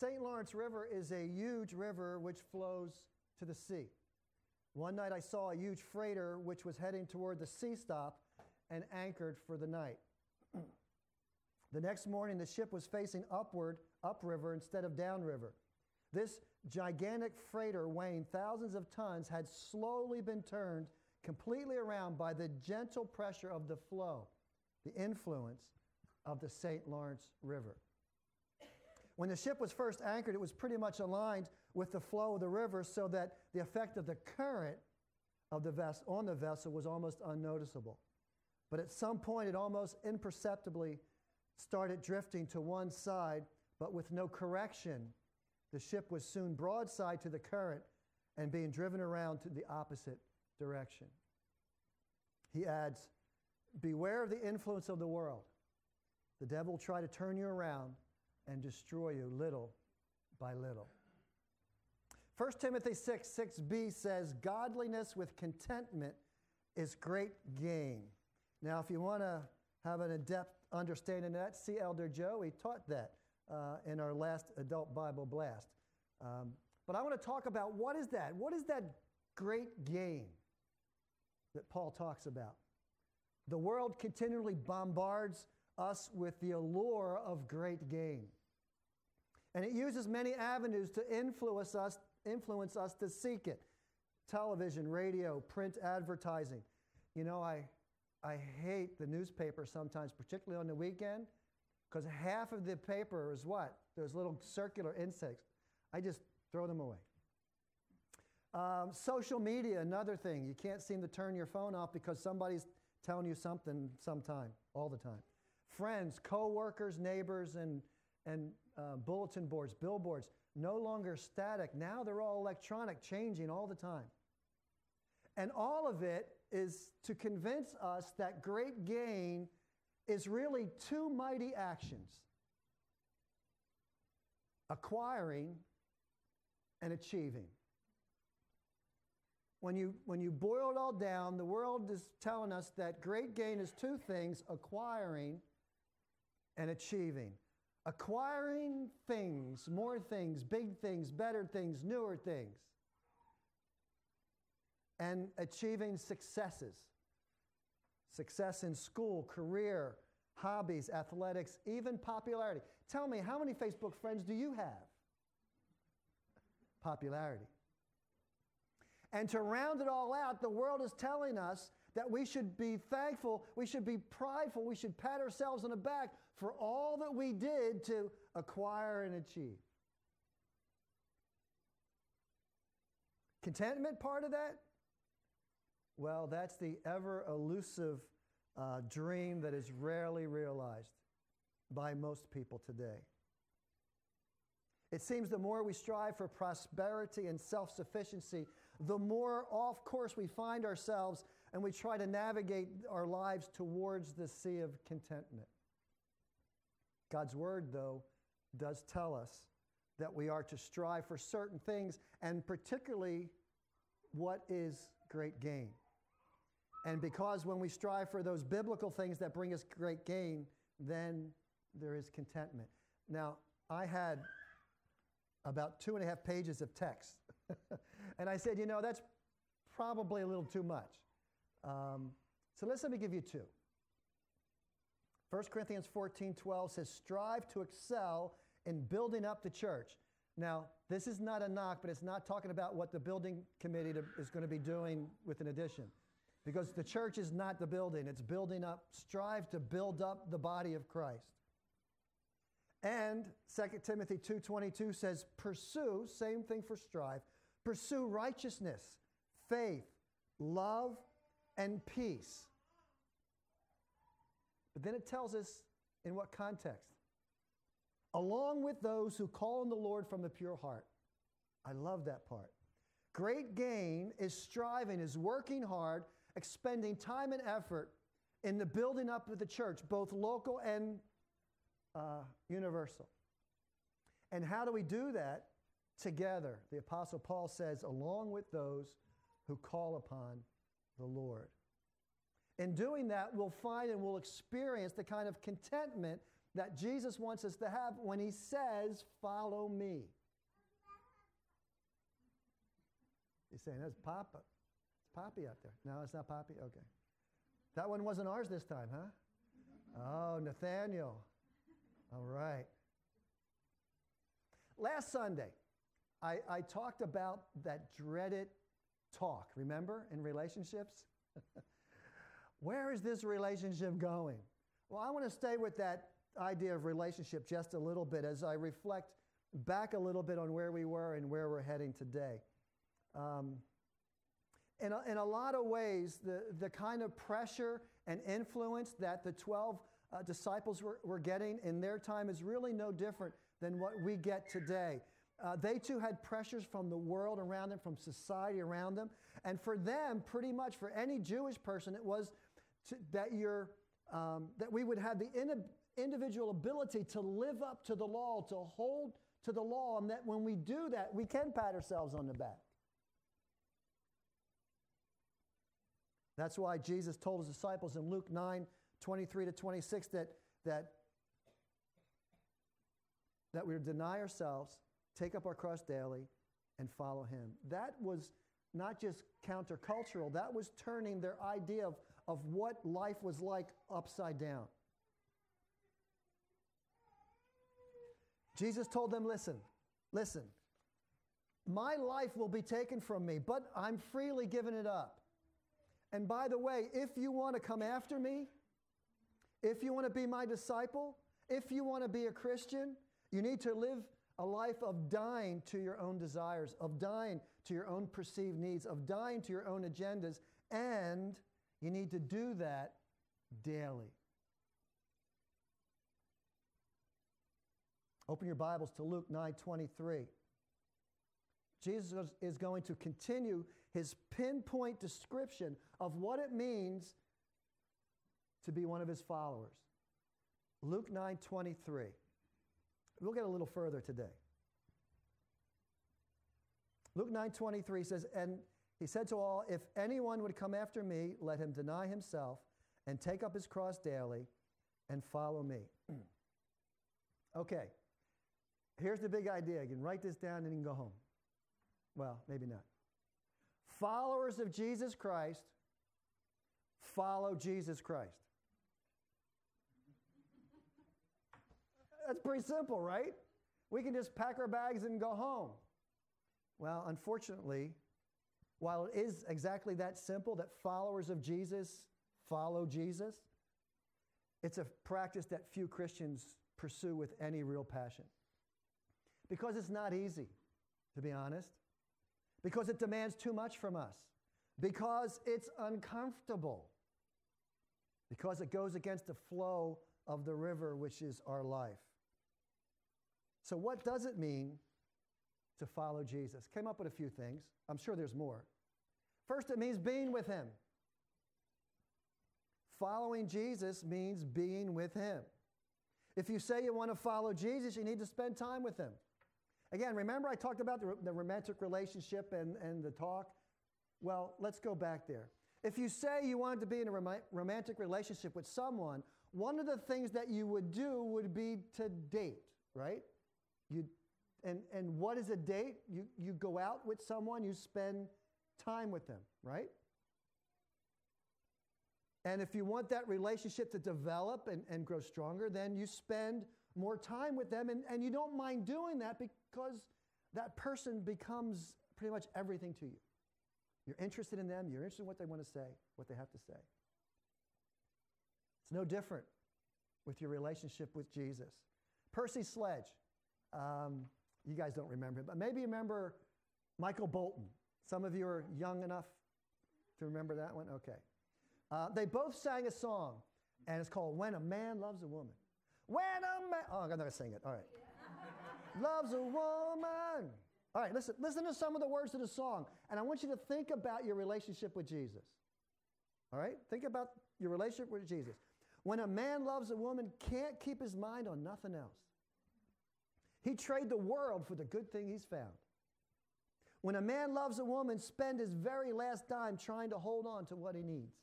St. Lawrence River is a huge river which flows to the sea. One night I saw a huge freighter which was heading toward the sea stop and anchored for the night. the next morning, the ship was facing upward, upriver, instead of downriver. This gigantic freighter weighing thousands of tons had slowly been turned completely around by the gentle pressure of the flow, the influence of the St. Lawrence River. When the ship was first anchored, it was pretty much aligned with the flow of the river so that the effect of the current of the vessel, on the vessel was almost unnoticeable. But at some point, it almost imperceptibly started drifting to one side, but with no correction. The ship was soon broadside to the current and being driven around to the opposite direction. He adds, Beware of the influence of the world. The devil will try to turn you around and destroy you little by little. 1 Timothy 6 6b says, Godliness with contentment is great gain. Now, if you want to have an in depth understanding of that, see Elder Joe. He taught that uh, in our last adult Bible blast. Um, but I want to talk about what is that? What is that great gain that Paul talks about? The world continually bombards us with the allure of great gain. And it uses many avenues to influence us, influence us to seek it television, radio, print advertising. You know, I, I hate the newspaper sometimes, particularly on the weekend, because half of the paper is what? Those little circular insects. I just throw them away. Um, social media, another thing. You can't seem to turn your phone off because somebody's telling you something sometime, all the time. Friends, co-workers, neighbors, and, and uh, bulletin boards, billboards, no longer static. Now they're all electronic, changing all the time. And all of it is to convince us that great gain is really two mighty actions acquiring and achieving. When you, when you boil it all down, the world is telling us that great gain is two things acquiring and achieving. Acquiring things, more things, big things, better things, newer things. And achieving successes. Success in school, career, hobbies, athletics, even popularity. Tell me, how many Facebook friends do you have? Popularity. And to round it all out, the world is telling us that we should be thankful, we should be prideful, we should pat ourselves on the back for all that we did to acquire and achieve. Contentment part of that? Well, that's the ever elusive uh, dream that is rarely realized by most people today. It seems the more we strive for prosperity and self sufficiency, the more off course we find ourselves and we try to navigate our lives towards the sea of contentment. God's word, though, does tell us that we are to strive for certain things, and particularly what is great gain. And because when we strive for those biblical things that bring us great gain, then there is contentment. Now, I had about two and a half pages of text. and I said, you know, that's probably a little too much. Um, so let's let me give you two. 1 Corinthians 14 12 says, Strive to excel in building up the church. Now, this is not a knock, but it's not talking about what the building committee to, is going to be doing with an addition. Because the church is not the building, it's building up. Strive to build up the body of Christ. And 2 Timothy 2:22 says pursue, same thing for strive, pursue righteousness, faith, love, and peace. But then it tells us in what context? Along with those who call on the Lord from a pure heart. I love that part. Great gain is striving, is working hard, expending time and effort in the building up of the church, both local and uh, universal. And how do we do that? Together. The Apostle Paul says, along with those who call upon the Lord. In doing that, we'll find and we'll experience the kind of contentment that Jesus wants us to have when he says, Follow me. He's saying, That's Papa. It's Poppy out there. No, it's not Poppy? Okay. That one wasn't ours this time, huh? Oh, Nathaniel. All right. Last Sunday, I, I talked about that dreaded talk, remember, in relationships? Where is this relationship going? Well, I want to stay with that idea of relationship just a little bit as I reflect back a little bit on where we were and where we're heading today. Um, in, a, in a lot of ways, the, the kind of pressure and influence that the 12 uh, disciples were, were getting in their time is really no different than what we get today. Uh, they too had pressures from the world around them, from society around them. And for them, pretty much for any Jewish person, it was to, that, you um, that we would have the in, individual ability to live up to the law, to hold to the law, and that when we do that, we can pat ourselves on the back. That's why Jesus told his disciples in Luke 9 23 to 26 that, that, that we would deny ourselves, take up our cross daily, and follow him. That was not just countercultural, that was turning their idea of, of what life was like upside down. Jesus told them, Listen, listen, my life will be taken from me, but I'm freely giving it up. And by the way, if you want to come after me, if you want to be my disciple, if you want to be a Christian, you need to live a life of dying to your own desires, of dying to your own perceived needs, of dying to your own agendas, and you need to do that daily. Open your Bibles to Luke 9 23. Jesus is going to continue his pinpoint description of what it means to be one of his followers. Luke 9 23. We'll get a little further today. Luke 9 23 says, And he said to all, If anyone would come after me, let him deny himself and take up his cross daily and follow me. okay, here's the big idea. You can write this down and you can go home. Well, maybe not. Followers of Jesus Christ follow Jesus Christ. That's pretty simple, right? We can just pack our bags and go home. Well, unfortunately, while it is exactly that simple that followers of Jesus follow Jesus, it's a practice that few Christians pursue with any real passion. Because it's not easy, to be honest. Because it demands too much from us. Because it's uncomfortable. Because it goes against the flow of the river, which is our life. So, what does it mean to follow Jesus? Came up with a few things. I'm sure there's more. First, it means being with Him. Following Jesus means being with Him. If you say you want to follow Jesus, you need to spend time with Him. Again, remember I talked about the, the romantic relationship and, and the talk? Well, let's go back there. If you say you wanted to be in a rom- romantic relationship with someone, one of the things that you would do would be to date, right? You, and, and what is a date? You, you go out with someone, you spend time with them, right? And if you want that relationship to develop and, and grow stronger, then you spend more time with them and, and you don't mind doing that because that person becomes pretty much everything to you. You're interested in them, you're interested in what they want to say, what they have to say. It's no different with your relationship with Jesus. Percy Sledge, um, you guys don't remember him, but maybe you remember Michael Bolton. Some of you are young enough to remember that one? Okay. Uh, they both sang a song, and it's called When a Man Loves a Woman. When a man, oh, I'm not going to sing it. All right. Loves a woman. All right, listen, listen to some of the words of the song, and I want you to think about your relationship with Jesus. All right? Think about your relationship with Jesus. When a man loves a woman, can't keep his mind on nothing else. He'd trade the world for the good thing he's found. When a man loves a woman, spend his very last dime trying to hold on to what he needs.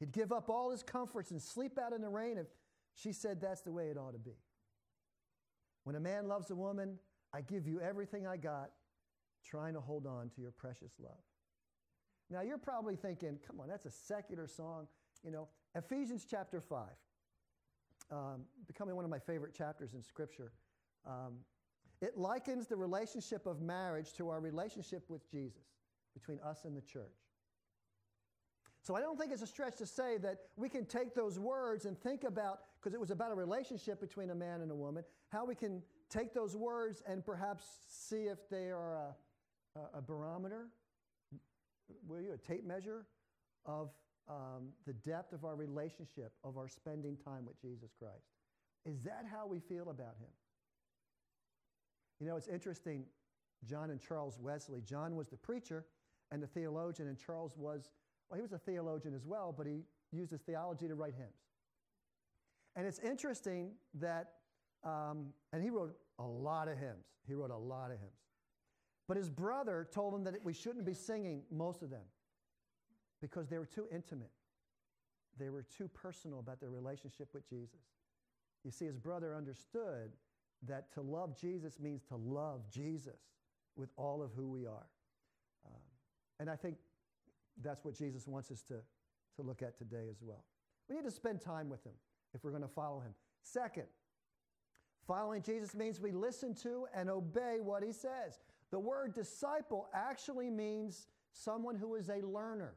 He'd give up all his comforts and sleep out in the rain if She said that's the way it ought to be. When a man loves a woman, I give you everything I got, trying to hold on to your precious love. Now you're probably thinking, come on, that's a secular song. You know, Ephesians chapter 5, um, becoming one of my favorite chapters in Scripture. Um, it likens the relationship of marriage to our relationship with Jesus, between us and the church. So I don't think it's a stretch to say that we can take those words and think about, because it was about a relationship between a man and a woman, how we can take those words and perhaps see if they are a, a, barometer, will you, a tape measure of um, the depth of our relationship, of our spending time with Jesus Christ. Is that how we feel about him? You know, it's interesting, John and Charles Wesley. John was the preacher and the theologian, and Charles was, well, he was a theologian as well, but he used his theology to write hymns. And it's interesting that, um, and he wrote a lot of hymns. He wrote a lot of hymns. But his brother told him that we shouldn't be singing most of them because they were too intimate. They were too personal about their relationship with Jesus. You see, his brother understood that to love Jesus means to love Jesus with all of who we are. Um, and I think that's what Jesus wants us to, to look at today as well. We need to spend time with him if we're going to follow him. Second, following Jesus means we listen to and obey what he says. The word disciple actually means someone who is a learner.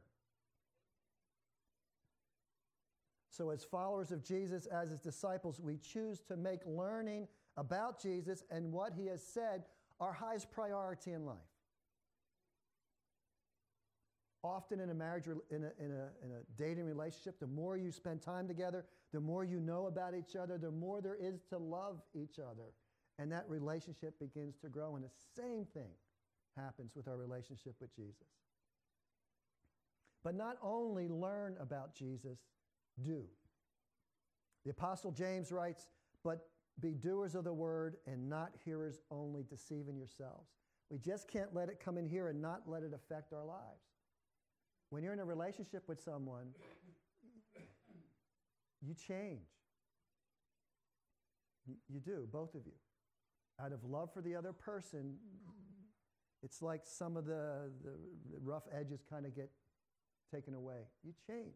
So, as followers of Jesus, as his disciples, we choose to make learning about Jesus and what he has said our highest priority in life. Often in a marriage, in a, in, a, in a dating relationship, the more you spend time together, the more you know about each other, the more there is to love each other. And that relationship begins to grow. And the same thing happens with our relationship with Jesus. But not only learn about Jesus, do. The Apostle James writes, But be doers of the word and not hearers only, deceiving yourselves. We just can't let it come in here and not let it affect our lives. When you're in a relationship with someone, you change. You, do, both of you. Out of love for the other person, it's like some of the, the rough edges kind of get taken away. You change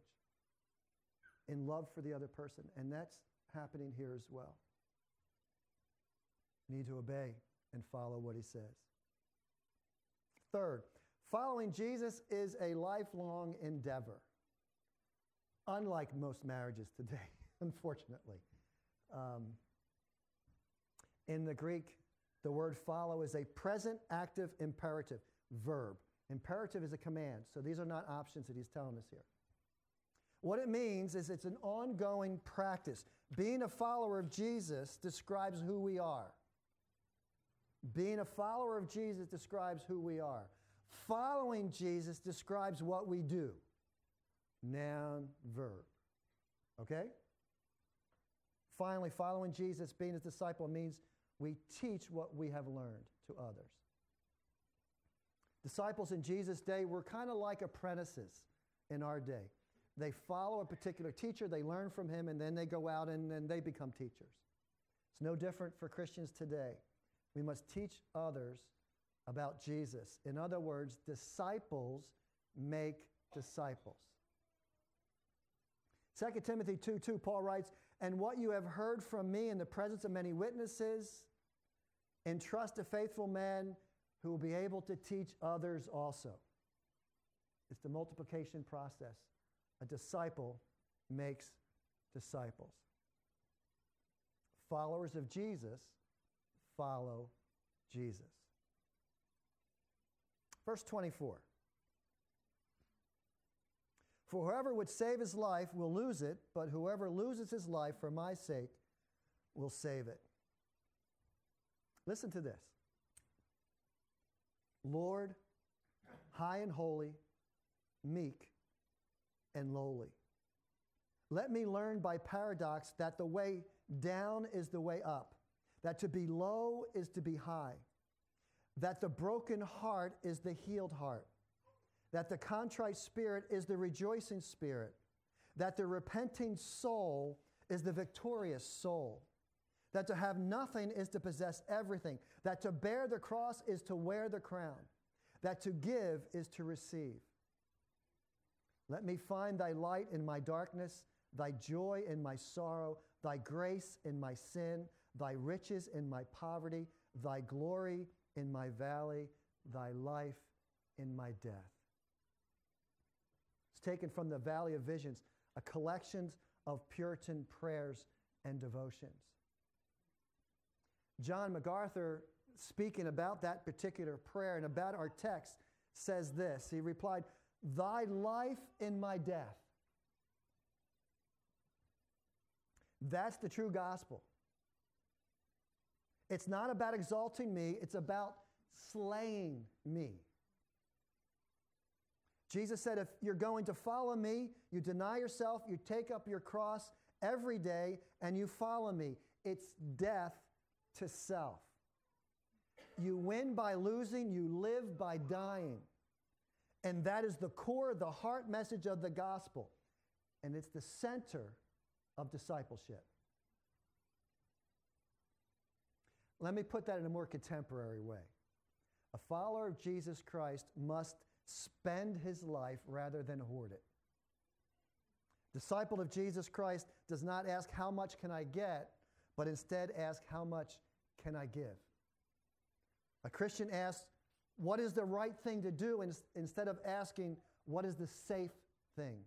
in love for the other person, and that's happening here as well need to obey and follow what he says. Third, following Jesus is a lifelong endeavor, unlike most marriages today, unfortunately. Um, in the Greek, the word follow is a present active imperative verb. Imperative is a command, so these are not options that he's telling us here. What it means is it's an ongoing practice. Being a follower of Jesus describes who we are. Being a follower of Jesus describes who we are. Following Jesus describes what we do. Noun, verb. Okay? Finally, following Jesus, being his disciple, means we teach what we have learned to others. Disciples in Jesus' day were kind of like apprentices in our day. They follow a particular teacher, they learn from him, and then they go out and, and they become teachers. It's no different for Christians today. We must teach others about Jesus. In other words, disciples make disciples. 2 Timothy 2 2, Paul writes, And what you have heard from me in the presence of many witnesses, entrust to faithful men who will be able to teach others also. It's the multiplication process. A disciple makes disciples. Followers of Jesus follow Jesus. Verse 24. For whoever would save his life will lose it, but whoever loses his life for my sake will save it. Listen to this Lord, high and holy, meek and lowly. Let me learn by paradox that the way down is the way up that to be low is to be high, that the broken heart is the healed heart, that the contrite spirit is the rejoicing spirit, that the repenting soul is the victorious soul. That to have nothing is to possess everything. That to bear the cross is to wear the crown. That to give is to receive. Let me find thy light in my darkness, thy joy in my sorrow, thy grace in my sin, thy riches in my poverty, thy glory in my valley, thy life in my death. It's taken from the Valley of Visions, a collection of Puritan prayers and devotions. John MacArthur, speaking about that particular prayer and about our text, says this. He replied, Thy life in my death. That's the true gospel. It's not about exalting me, it's about slaying me. Jesus said, if you're going to follow me, you deny yourself, you take up your cross every day, and you follow me. It's death to self. You win by losing, you live by dying. And that is the core, the heart message of the gospel. And it's the center of discipleship. Let me put that in a more contemporary way. A follower of Jesus Christ must spend his life rather than hoard it. Disciple of Jesus Christ does not ask, How much can I get? but instead ask, How much can I give? A Christian asks, What is the right thing to do? instead of asking, What is the safe thing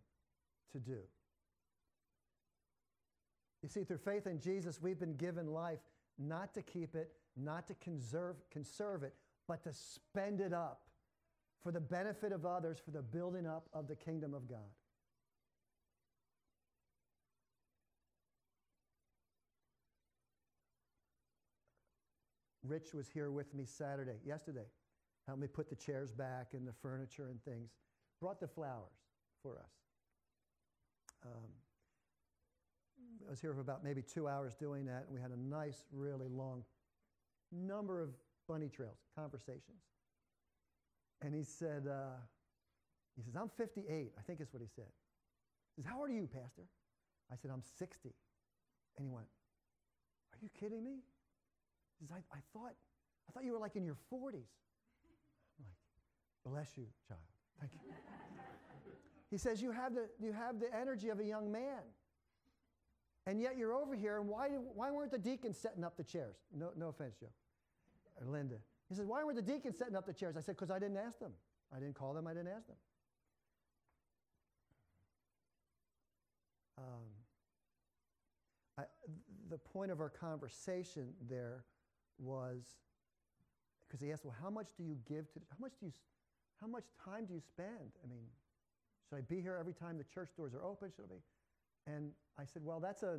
to do? You see, through faith in Jesus, we've been given life not to keep it, not to conserve, conserve it, but to spend it up for the benefit of others, for the building up of the kingdom of God. Rich was here with me Saturday, yesterday. Helped me put the chairs back and the furniture and things. Brought the flowers for us. Um, I was here for about maybe two hours doing that, and we had a nice, really long number of bunny trails, conversations. And he said, uh, he says, I'm 58, I think is what he said. He says, how old are you, Pastor? I said, I'm 60. And he went, are you kidding me? He says, I, I, thought, I thought you were like in your 40s. I'm like, bless you, child. Thank you. he says, you have, the, you have the energy of a young man. And yet you're over here, and why, why weren't the deacons setting up the chairs? No, no offense, Joe. Or Linda. He says, Why weren't the deacons setting up the chairs? I said, Because I didn't ask them. I didn't call them, I didn't ask them. Um, I, the point of our conversation there was because he asked, Well, how much do you give to, how much do you, how much time do you spend? I mean, should I be here every time the church doors are open? Should I be? And I said, well, that's a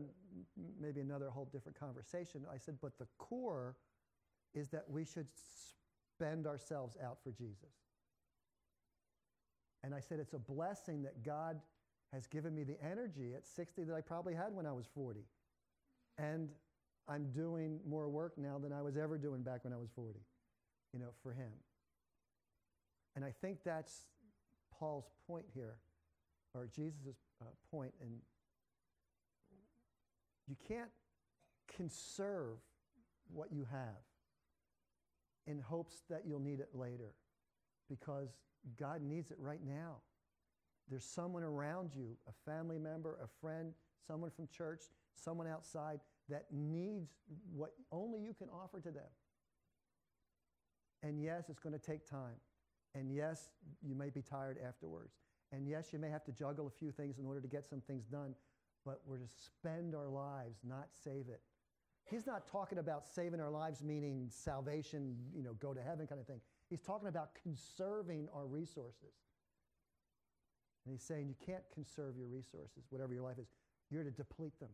maybe another whole different conversation. I said, but the core is that we should spend ourselves out for Jesus. And I said, it's a blessing that God has given me the energy at 60 that I probably had when I was 40. And I'm doing more work now than I was ever doing back when I was 40, you know, for Him. And I think that's Paul's point here, or Jesus' uh, point in you can't conserve what you have in hopes that you'll need it later because God needs it right now. There's someone around you, a family member, a friend, someone from church, someone outside that needs what only you can offer to them. And yes, it's going to take time. And yes, you may be tired afterwards. And yes, you may have to juggle a few things in order to get some things done but we're to spend our lives, not save it. He's not talking about saving our lives, meaning salvation, you know, go to heaven kind of thing. He's talking about conserving our resources. And he's saying you can't conserve your resources, whatever your life is. You're to deplete them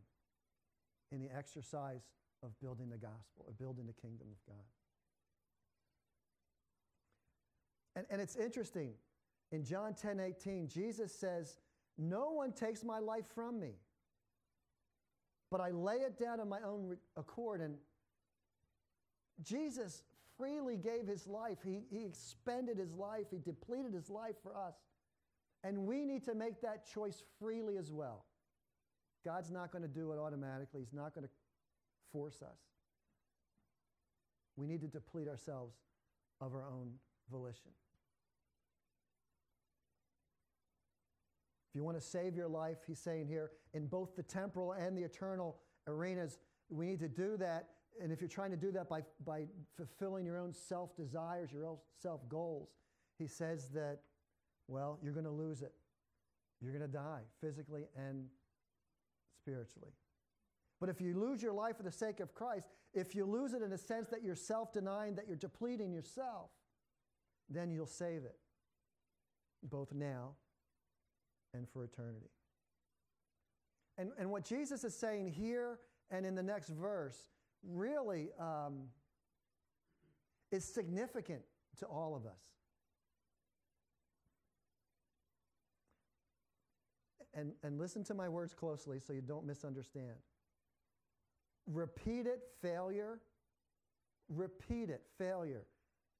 in the exercise of building the gospel, of building the kingdom of God. And, and it's interesting. In John 10 18, Jesus says, No one takes my life from me but I lay it down of my own accord. And Jesus freely gave his life. He, he expended his life. He depleted his life for us. And we need to make that choice freely as well. God's not going to do it automatically, He's not going to force us. We need to deplete ourselves of our own volition. If you want to save your life, he's saying here, in both the temporal and the eternal arenas, we need to do that. And if you're trying to do that by, by fulfilling your own self desires, your own self goals, he says that, well, you're going to lose it. You're going to die physically and spiritually. But if you lose your life for the sake of Christ, if you lose it in a sense that you're self denying, that you're depleting yourself, then you'll save it, both now and for eternity. And, and what Jesus is saying here and in the next verse really um, is significant to all of us. And, and listen to my words closely so you don't misunderstand. Repeated failure, repeated failure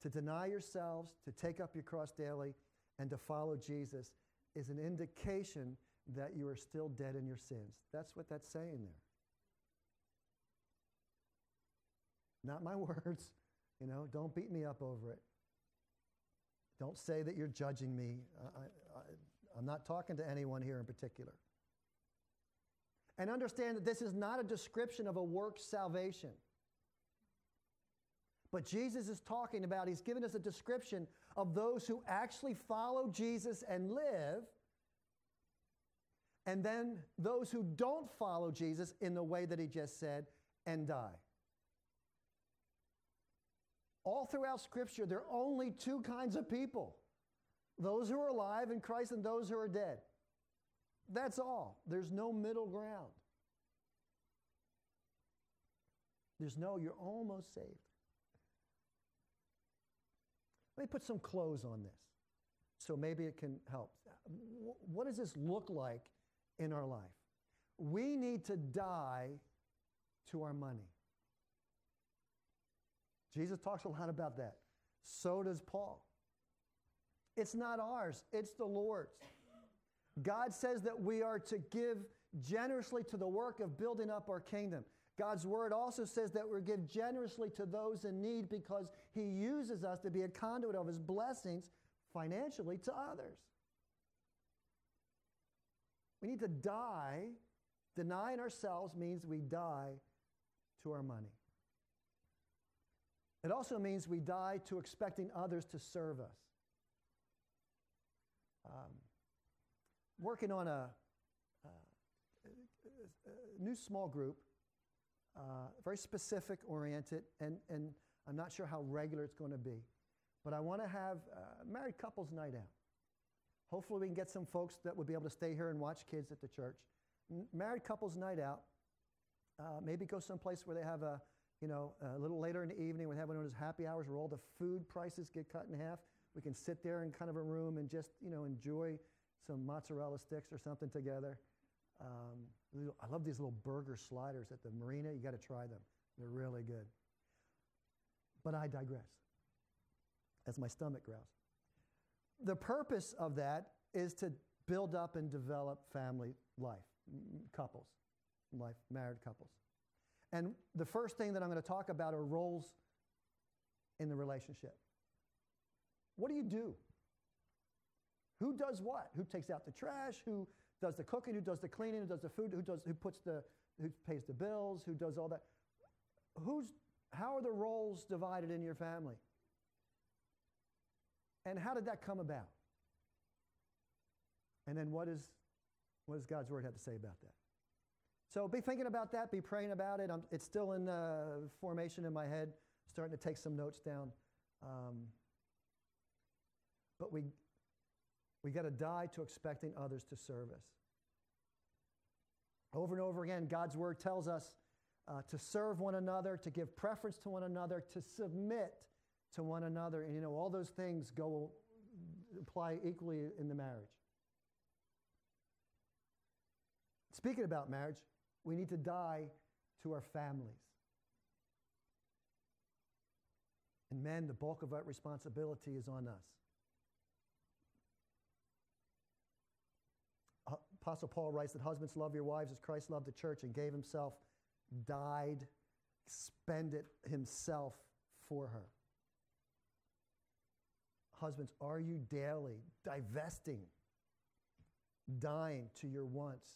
to deny yourselves, to take up your cross daily, and to follow Jesus is an indication that you are still dead in your sins. That's what that's saying there. Not my words. You know, don't beat me up over it. Don't say that you're judging me. I, am not talking to anyone here in particular. And understand that this is not a description of a work salvation. But Jesus is talking about, he's given us a description of those who actually follow Jesus and live, and then those who don't follow Jesus in the way that he just said and die. All throughout Scripture, there are only two kinds of people those who are alive in Christ and those who are dead. That's all. There's no middle ground. There's no, you're almost saved. Let me put some clothes on this so maybe it can help. What does this look like in our life? We need to die to our money. Jesus talks a lot about that. So does Paul. It's not ours, it's the Lord's. God says that we are to give generously to the work of building up our kingdom. God's word also says that we give generously to those in need because he uses us to be a conduit of his blessings financially to others. We need to die. Denying ourselves means we die to our money. It also means we die to expecting others to serve us. Um, working on a, a, a, new small group uh, very specific oriented, and, and I'm not sure how regular it's going to be. But I want to have uh, married couples night out. Hopefully, we can get some folks that would be able to stay here and watch kids at the church. Married couples night out. Uh, maybe go someplace where they have a, you know, a little later in the evening, we have one of those happy hours where all the food prices get cut in half. We can sit there in kind of a room and just, you know, enjoy some mozzarella sticks or something together. Um, I love these little burger sliders at the marina. You got to try them, they're really good. But I digress as my stomach growls. The purpose of that is to build up and develop family life, couples, life, married couples. And the first thing that I'm going to talk about are roles in the relationship. What do you do? Who does what? Who takes out the trash? Who does the cooking, who does the cleaning, who does the food, who does who puts the who pays the bills, who does all that. Who's how are the roles divided in your family? And how did that come about? And then what is what does God's word have to say about that? So be thinking about that, be praying about it. I'm, it's still in uh, formation in my head, starting to take some notes down. Um, but we, we got to die to expecting others to serve us. Over and over again, God's word tells us uh, to serve one another, to give preference to one another, to submit to one another. And you know, all those things go apply equally in the marriage. Speaking about marriage, we need to die to our families. And men, the bulk of our responsibility is on us. Apostle Paul writes that husbands love your wives as Christ loved the church and gave himself, died, spended himself for her. Husbands, are you daily divesting, dying to your wants,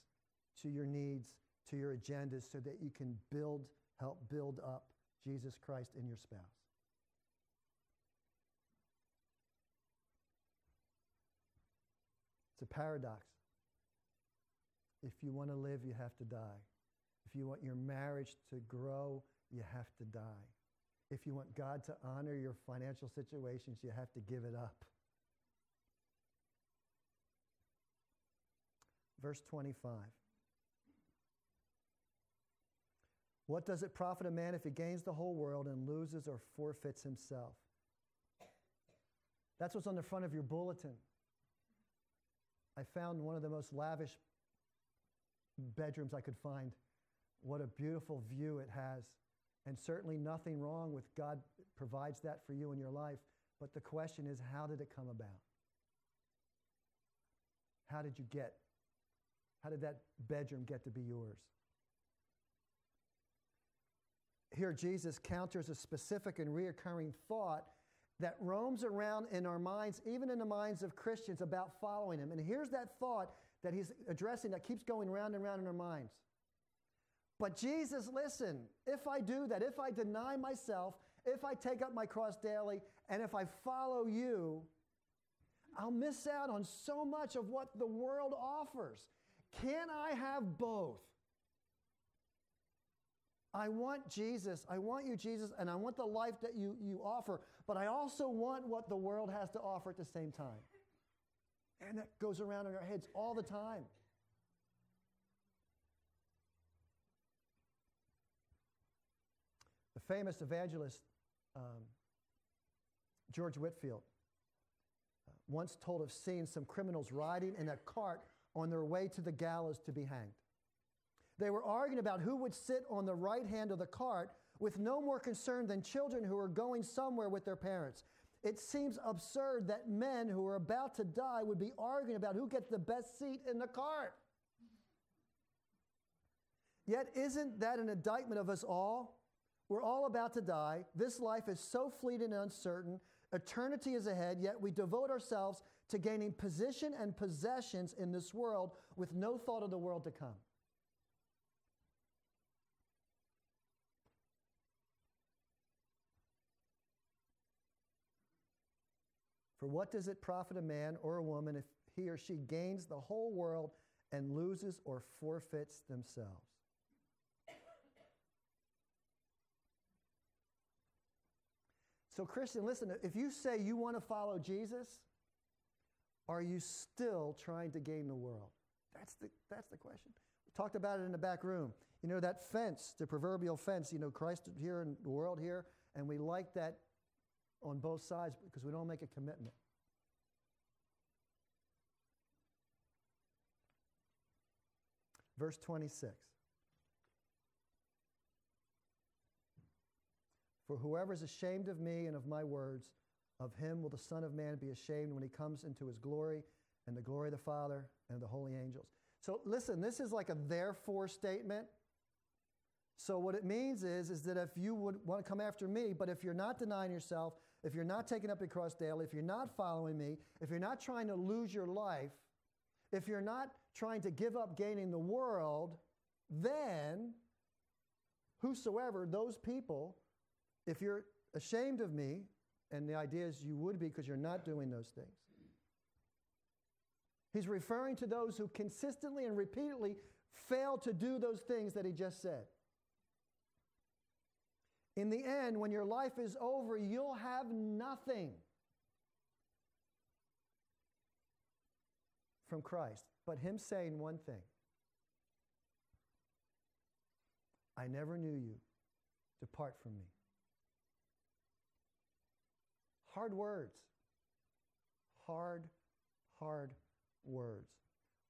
to your needs, to your agendas so that you can build, help build up Jesus Christ in your spouse? It's a paradox. If you want to live, you have to die. If you want your marriage to grow, you have to die. If you want God to honor your financial situations, you have to give it up. Verse 25. What does it profit a man if he gains the whole world and loses or forfeits himself? That's what's on the front of your bulletin. I found one of the most lavish bedrooms I could find. What a beautiful view it has. And certainly nothing wrong with God provides that for you in your life. But the question is, how did it come about? How did you get? How did that bedroom get to be yours? Here, Jesus counters a specific and reoccurring thought that roams around in our minds, even in the minds of Christians, about following him. And here's that thought that he's addressing that keeps going round and round in our minds. But Jesus, listen, if I do that, if I deny myself, if I take up my cross daily, and if I follow you, I'll miss out on so much of what the world offers. Can I have both? I want Jesus. I want you, Jesus, and I want the life that you, you offer, but I also want what the world has to offer at the same time. And that goes around in our heads all the time. The famous evangelist um, George Whitefield uh, once told of seeing some criminals riding in a cart on their way to the gallows to be hanged. They were arguing about who would sit on the right hand of the cart with no more concern than children who are going somewhere with their parents. It seems absurd that men who are about to die would be arguing about who gets the best seat in the cart. Yet, isn't that an indictment of us all? We're all about to die. This life is so fleeting and uncertain. Eternity is ahead, yet we devote ourselves to gaining position and possessions in this world with no thought of the world to come. For what does it profit a man or a woman if he or she gains the whole world and loses or forfeits themselves? So, Christian, listen, if you say you want to follow Jesus, are you still trying to gain the world? That's the, that's the question. We talked about it in the back room. You know, that fence, the proverbial fence, you know, Christ here and the world here, and we like that on both sides because we don't make a commitment. Verse 26. For whoever is ashamed of me and of my words, of him will the Son of Man be ashamed when he comes into his glory and the glory of the Father and the holy angels. So listen, this is like a therefore statement. So what it means is, is that if you would want to come after me, but if you're not denying yourself, if you're not taking up your cross daily, if you're not following me, if you're not trying to lose your life, if you're not trying to give up gaining the world, then whosoever, those people, if you're ashamed of me, and the idea is you would be because you're not doing those things. He's referring to those who consistently and repeatedly fail to do those things that he just said. In the end, when your life is over, you'll have nothing from Christ but Him saying one thing I never knew you. Depart from me. Hard words. Hard, hard words.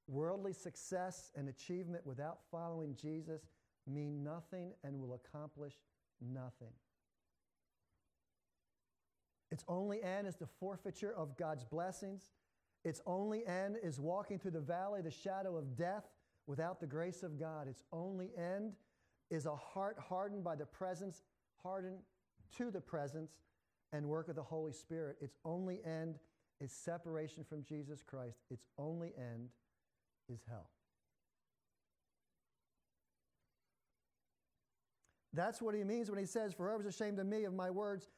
Worldly success and achievement without following Jesus mean nothing and will accomplish nothing. Its only end is the forfeiture of God's blessings Its only end is walking through the valley, the shadow of death, without the grace of God. Its only end is a heart hardened by the presence, hardened to the presence and work of the Holy Spirit. Its only end is separation from Jesus Christ. Its only end is hell. That's what he means when he says, For is ashamed of me, of my words,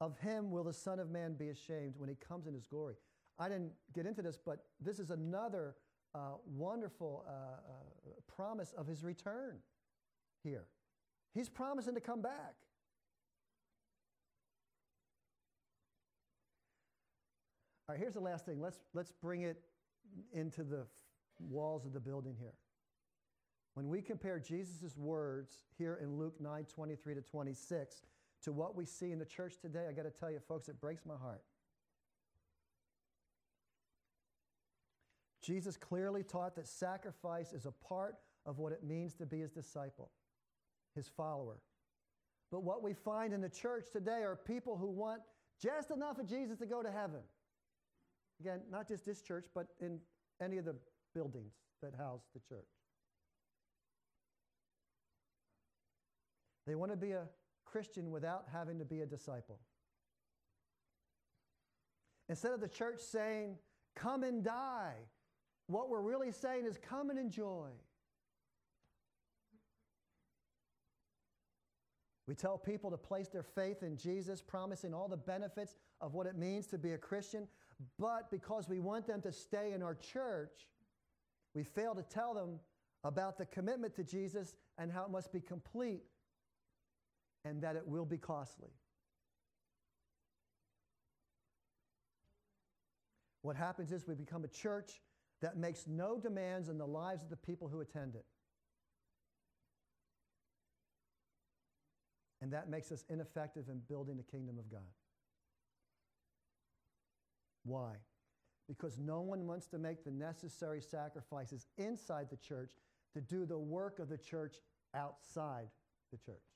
of him will the Son of Man be ashamed when he comes in his glory. I didn't get into this, but this is another uh, wonderful uh, uh, promise of his return here. He's promising to come back. All right, here's the last thing. Let's, let's bring it into the walls of the building here. When we compare Jesus' words here in Luke 9 23 to 26 to what we see in the church today, I got to tell you, folks, it breaks my heart. Jesus clearly taught that sacrifice is a part of what it means to be his disciple, his follower. But what we find in the church today are people who want just enough of Jesus to go to heaven. Again, not just this church, but in any of the buildings that house the church. They want to be a Christian without having to be a disciple. Instead of the church saying, Come and die, what we're really saying is come and enjoy. We tell people to place their faith in Jesus, promising all the benefits of what it means to be a Christian, but because we want them to stay in our church, we fail to tell them about the commitment to Jesus and how it must be complete and that it will be costly. What happens is we become a church that makes no demands on the lives of the people who attend it. And that makes us ineffective in building the kingdom of God. Why? Because no one wants to make the necessary sacrifices inside the church to do the work of the church outside the church.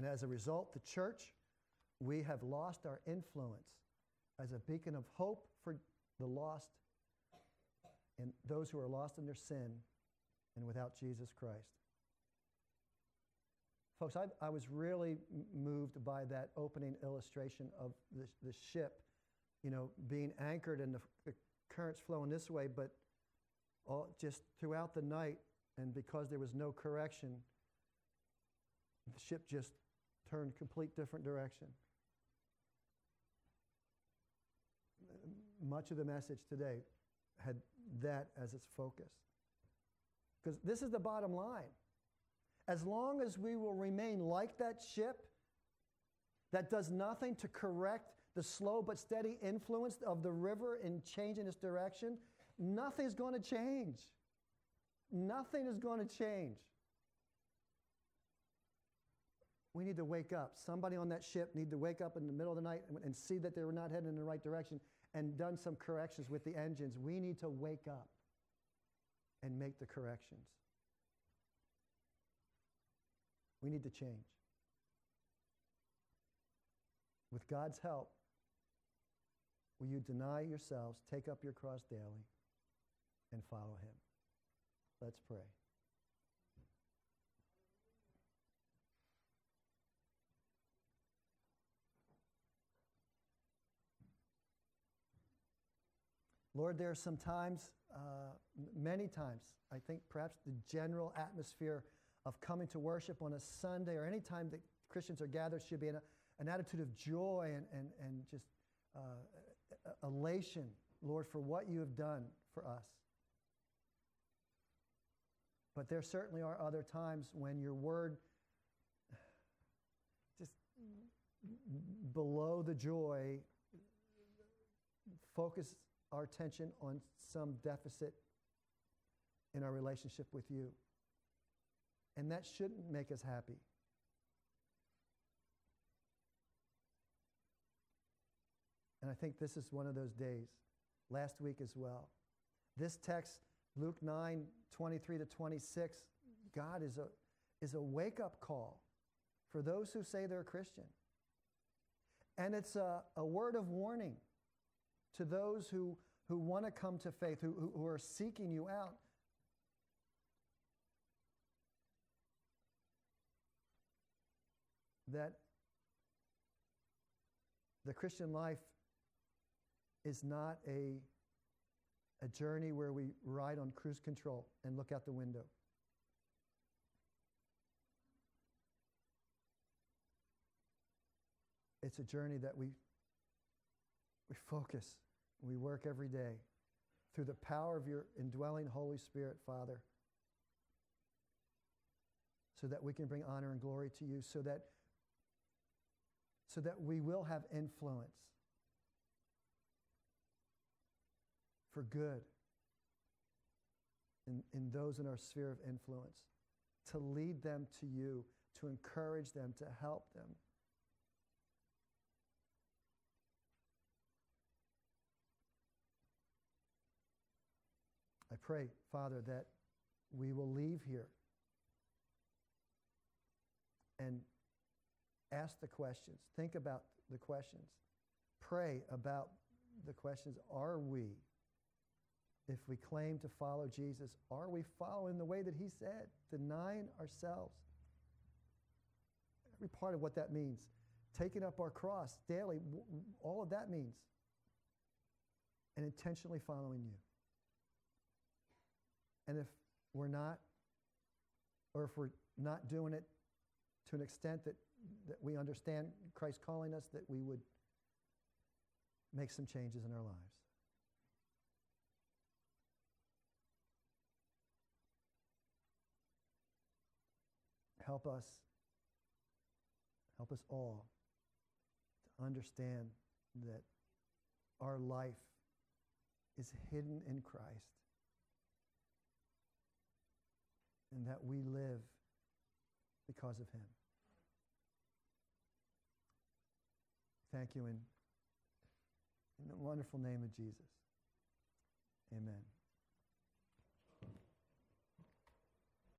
And as a result, the church we have lost our influence as a beacon of hope for the lost and those who are lost in their sin and without Jesus Christ. Folks, I, I was really moved by that opening illustration of the, the ship, you know, being anchored and the, the currents flowing this way, but all, just throughout the night, and because there was no correction, the ship just turned complete different direction. much of the message today had that as its focus. Because this is the bottom line. As long as we will remain like that ship that does nothing to correct the slow but steady influence of the river in changing its direction, nothing's going to change. Nothing is going to change. We need to wake up. Somebody on that ship need to wake up in the middle of the night and see that they were not heading in the right direction and done some corrections with the engines. We need to wake up and make the corrections. We need to change. With God's help, will you deny yourselves, take up your cross daily, and follow Him? Let's pray. Lord, there are some times, uh, many times, I think perhaps the general atmosphere of coming to worship on a Sunday or any time that Christians are gathered should be an, an attitude of joy and, and, and just uh, elation, Lord, for what you have done for us. But there certainly are other times when your word just below the joy focus our attention on some deficit in our relationship with you. And that shouldn't make us happy. And I think this is one of those days, last week as well. This text, Luke 9 23 to 26, God is a, is a wake up call for those who say they're Christian. And it's a, a word of warning to those who, who want to come to faith, who, who, are seeking you out. That the Christian life is not a, a journey where we ride on cruise control and look out the window. It's a journey that we, we focus, we work every day through the power of your indwelling Holy Spirit, Father, so that we can bring honor and glory to you, so that, so that we will have influence for good in, in those in our sphere of influence, to lead them to you, to encourage them, to help them. Pray, Father, that we will leave here and ask the questions, think about the questions, pray about the questions. Are we, if we claim to follow Jesus, are we following the way that He said, denying ourselves? Every part of what that means, taking up our cross daily, all of that means, and intentionally following you. And if we're not, or if we're not doing it to an extent that, that we understand Christ calling us, that we would make some changes in our lives. Help us, help us all to understand that our life is hidden in Christ and that we live because of him. Thank you in, in the wonderful name of Jesus. Amen.